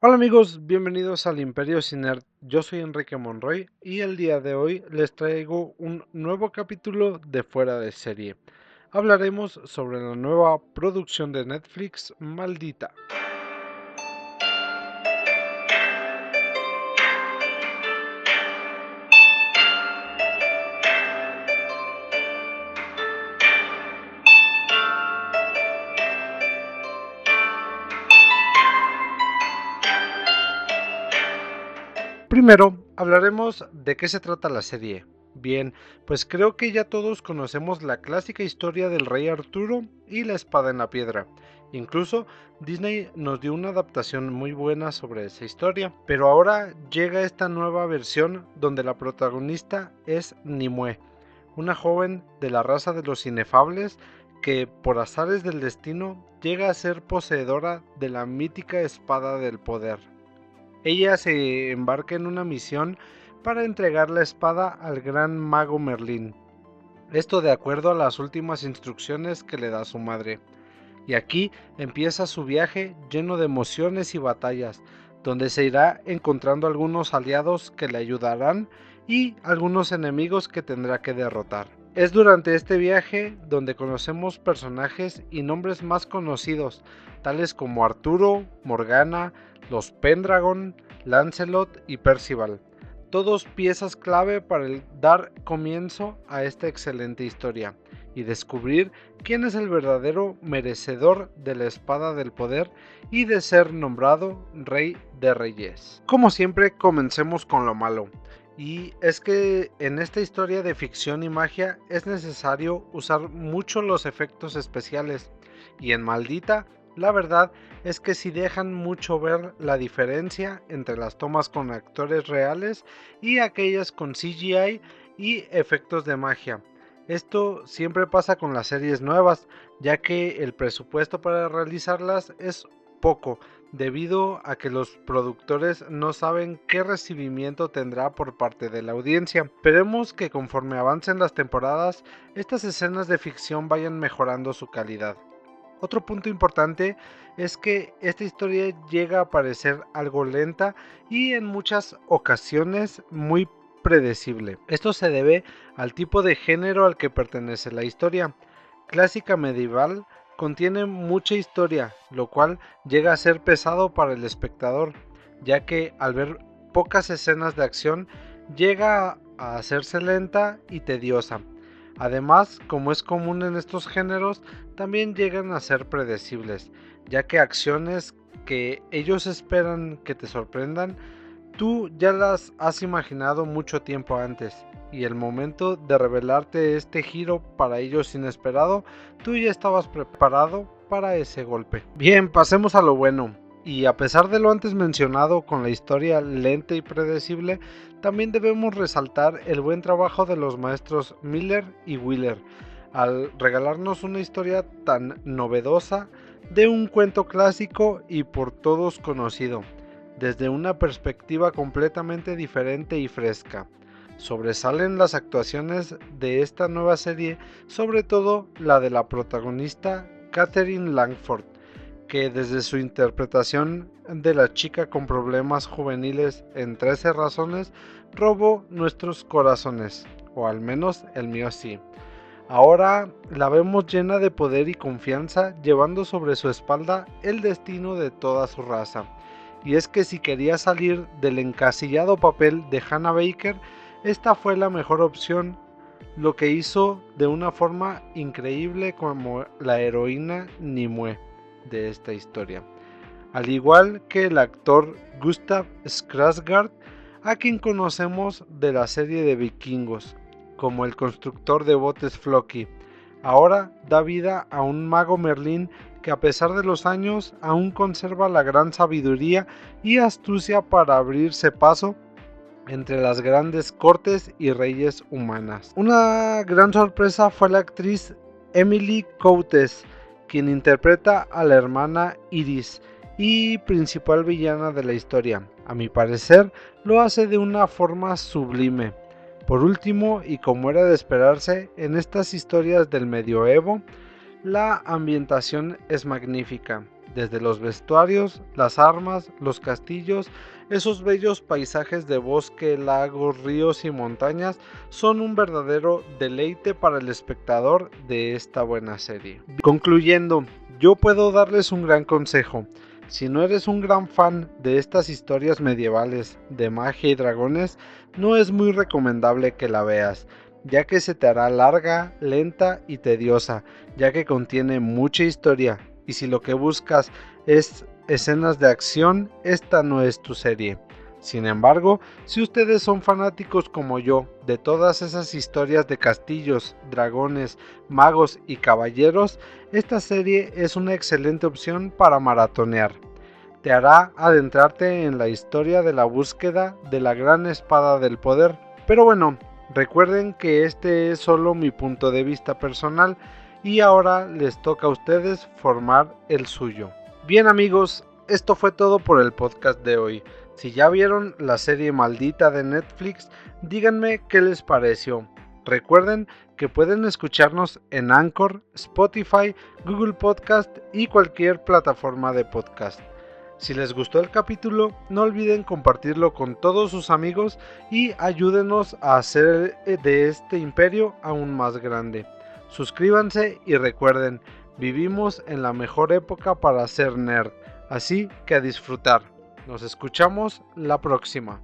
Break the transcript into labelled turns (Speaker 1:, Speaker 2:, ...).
Speaker 1: Hola amigos, bienvenidos al Imperio Ciner. Yo soy Enrique Monroy y el día de hoy les traigo un nuevo capítulo de Fuera de Serie. Hablaremos sobre la nueva producción de Netflix, Maldita. Primero, hablaremos de qué se trata la serie. Bien, pues creo que ya todos conocemos la clásica historia del rey Arturo y la espada en la piedra. Incluso Disney nos dio una adaptación muy buena sobre esa historia, pero ahora llega esta nueva versión donde la protagonista es Nimue, una joven de la raza de los inefables que por azares del destino llega a ser poseedora de la mítica espada del poder. Ella se embarca en una misión para entregar la espada al gran mago Merlín. Esto de acuerdo a las últimas instrucciones que le da su madre. Y aquí empieza su viaje lleno de emociones y batallas, donde se irá encontrando algunos aliados que le ayudarán y algunos enemigos que tendrá que derrotar. Es durante este viaje donde conocemos personajes y nombres más conocidos, tales como Arturo, Morgana, los Pendragon, Lancelot y Percival. Todos piezas clave para dar comienzo a esta excelente historia y descubrir quién es el verdadero merecedor de la espada del poder y de ser nombrado rey de reyes. Como siempre, comencemos con lo malo. Y es que en esta historia de ficción y magia es necesario usar mucho los efectos especiales. Y en Maldita la verdad es que si dejan mucho ver la diferencia entre las tomas con actores reales y aquellas con CGI y efectos de magia. Esto siempre pasa con las series nuevas, ya que el presupuesto para realizarlas es poco, debido a que los productores no saben qué recibimiento tendrá por parte de la audiencia. Esperemos que conforme avancen las temporadas, estas escenas de ficción vayan mejorando su calidad. Otro punto importante es que esta historia llega a parecer algo lenta y en muchas ocasiones muy predecible. Esto se debe al tipo de género al que pertenece la historia. Clásica medieval contiene mucha historia, lo cual llega a ser pesado para el espectador, ya que al ver pocas escenas de acción llega a hacerse lenta y tediosa. Además, como es común en estos géneros, también llegan a ser predecibles, ya que acciones que ellos esperan que te sorprendan, tú ya las has imaginado mucho tiempo antes, y el momento de revelarte este giro para ellos inesperado, tú ya estabas preparado para ese golpe. Bien, pasemos a lo bueno. Y a pesar de lo antes mencionado con la historia lenta y predecible, también debemos resaltar el buen trabajo de los maestros Miller y Wheeler al regalarnos una historia tan novedosa de un cuento clásico y por todos conocido, desde una perspectiva completamente diferente y fresca. Sobresalen las actuaciones de esta nueva serie, sobre todo la de la protagonista Catherine Langford, que desde su interpretación de la chica con problemas juveniles en 13 razones robó nuestros corazones, o al menos el mío sí. Ahora la vemos llena de poder y confianza, llevando sobre su espalda el destino de toda su raza. Y es que si quería salir del encasillado papel de Hannah Baker, esta fue la mejor opción, lo que hizo de una forma increíble como la heroína Nimue de esta historia. Al igual que el actor Gustav Skarsgård, a quien conocemos de la serie de vikingos, como el constructor de botes Floki. Ahora da vida a un mago Merlín que a pesar de los años aún conserva la gran sabiduría y astucia para abrirse paso entre las grandes cortes y reyes humanas. Una gran sorpresa fue la actriz Emily Coates, quien interpreta a la hermana Iris y principal villana de la historia. A mi parecer, lo hace de una forma sublime. Por último, y como era de esperarse, en estas historias del medioevo, la ambientación es magnífica. Desde los vestuarios, las armas, los castillos, esos bellos paisajes de bosque, lagos, ríos y montañas son un verdadero deleite para el espectador de esta buena serie. Concluyendo, yo puedo darles un gran consejo. Si no eres un gran fan de estas historias medievales de magia y dragones, no es muy recomendable que la veas, ya que se te hará larga, lenta y tediosa, ya que contiene mucha historia, y si lo que buscas es escenas de acción, esta no es tu serie. Sin embargo, si ustedes son fanáticos como yo de todas esas historias de castillos, dragones, magos y caballeros, esta serie es una excelente opción para maratonear. Te hará adentrarte en la historia de la búsqueda de la gran espada del poder. Pero bueno, recuerden que este es solo mi punto de vista personal y ahora les toca a ustedes formar el suyo. Bien amigos, esto fue todo por el podcast de hoy. Si ya vieron la serie maldita de Netflix, díganme qué les pareció. Recuerden que pueden escucharnos en Anchor, Spotify, Google Podcast y cualquier plataforma de podcast. Si les gustó el capítulo, no olviden compartirlo con todos sus amigos y ayúdenos a hacer de este imperio aún más grande. Suscríbanse y recuerden, vivimos en la mejor época para ser nerd, así que a disfrutar. Nos escuchamos la próxima.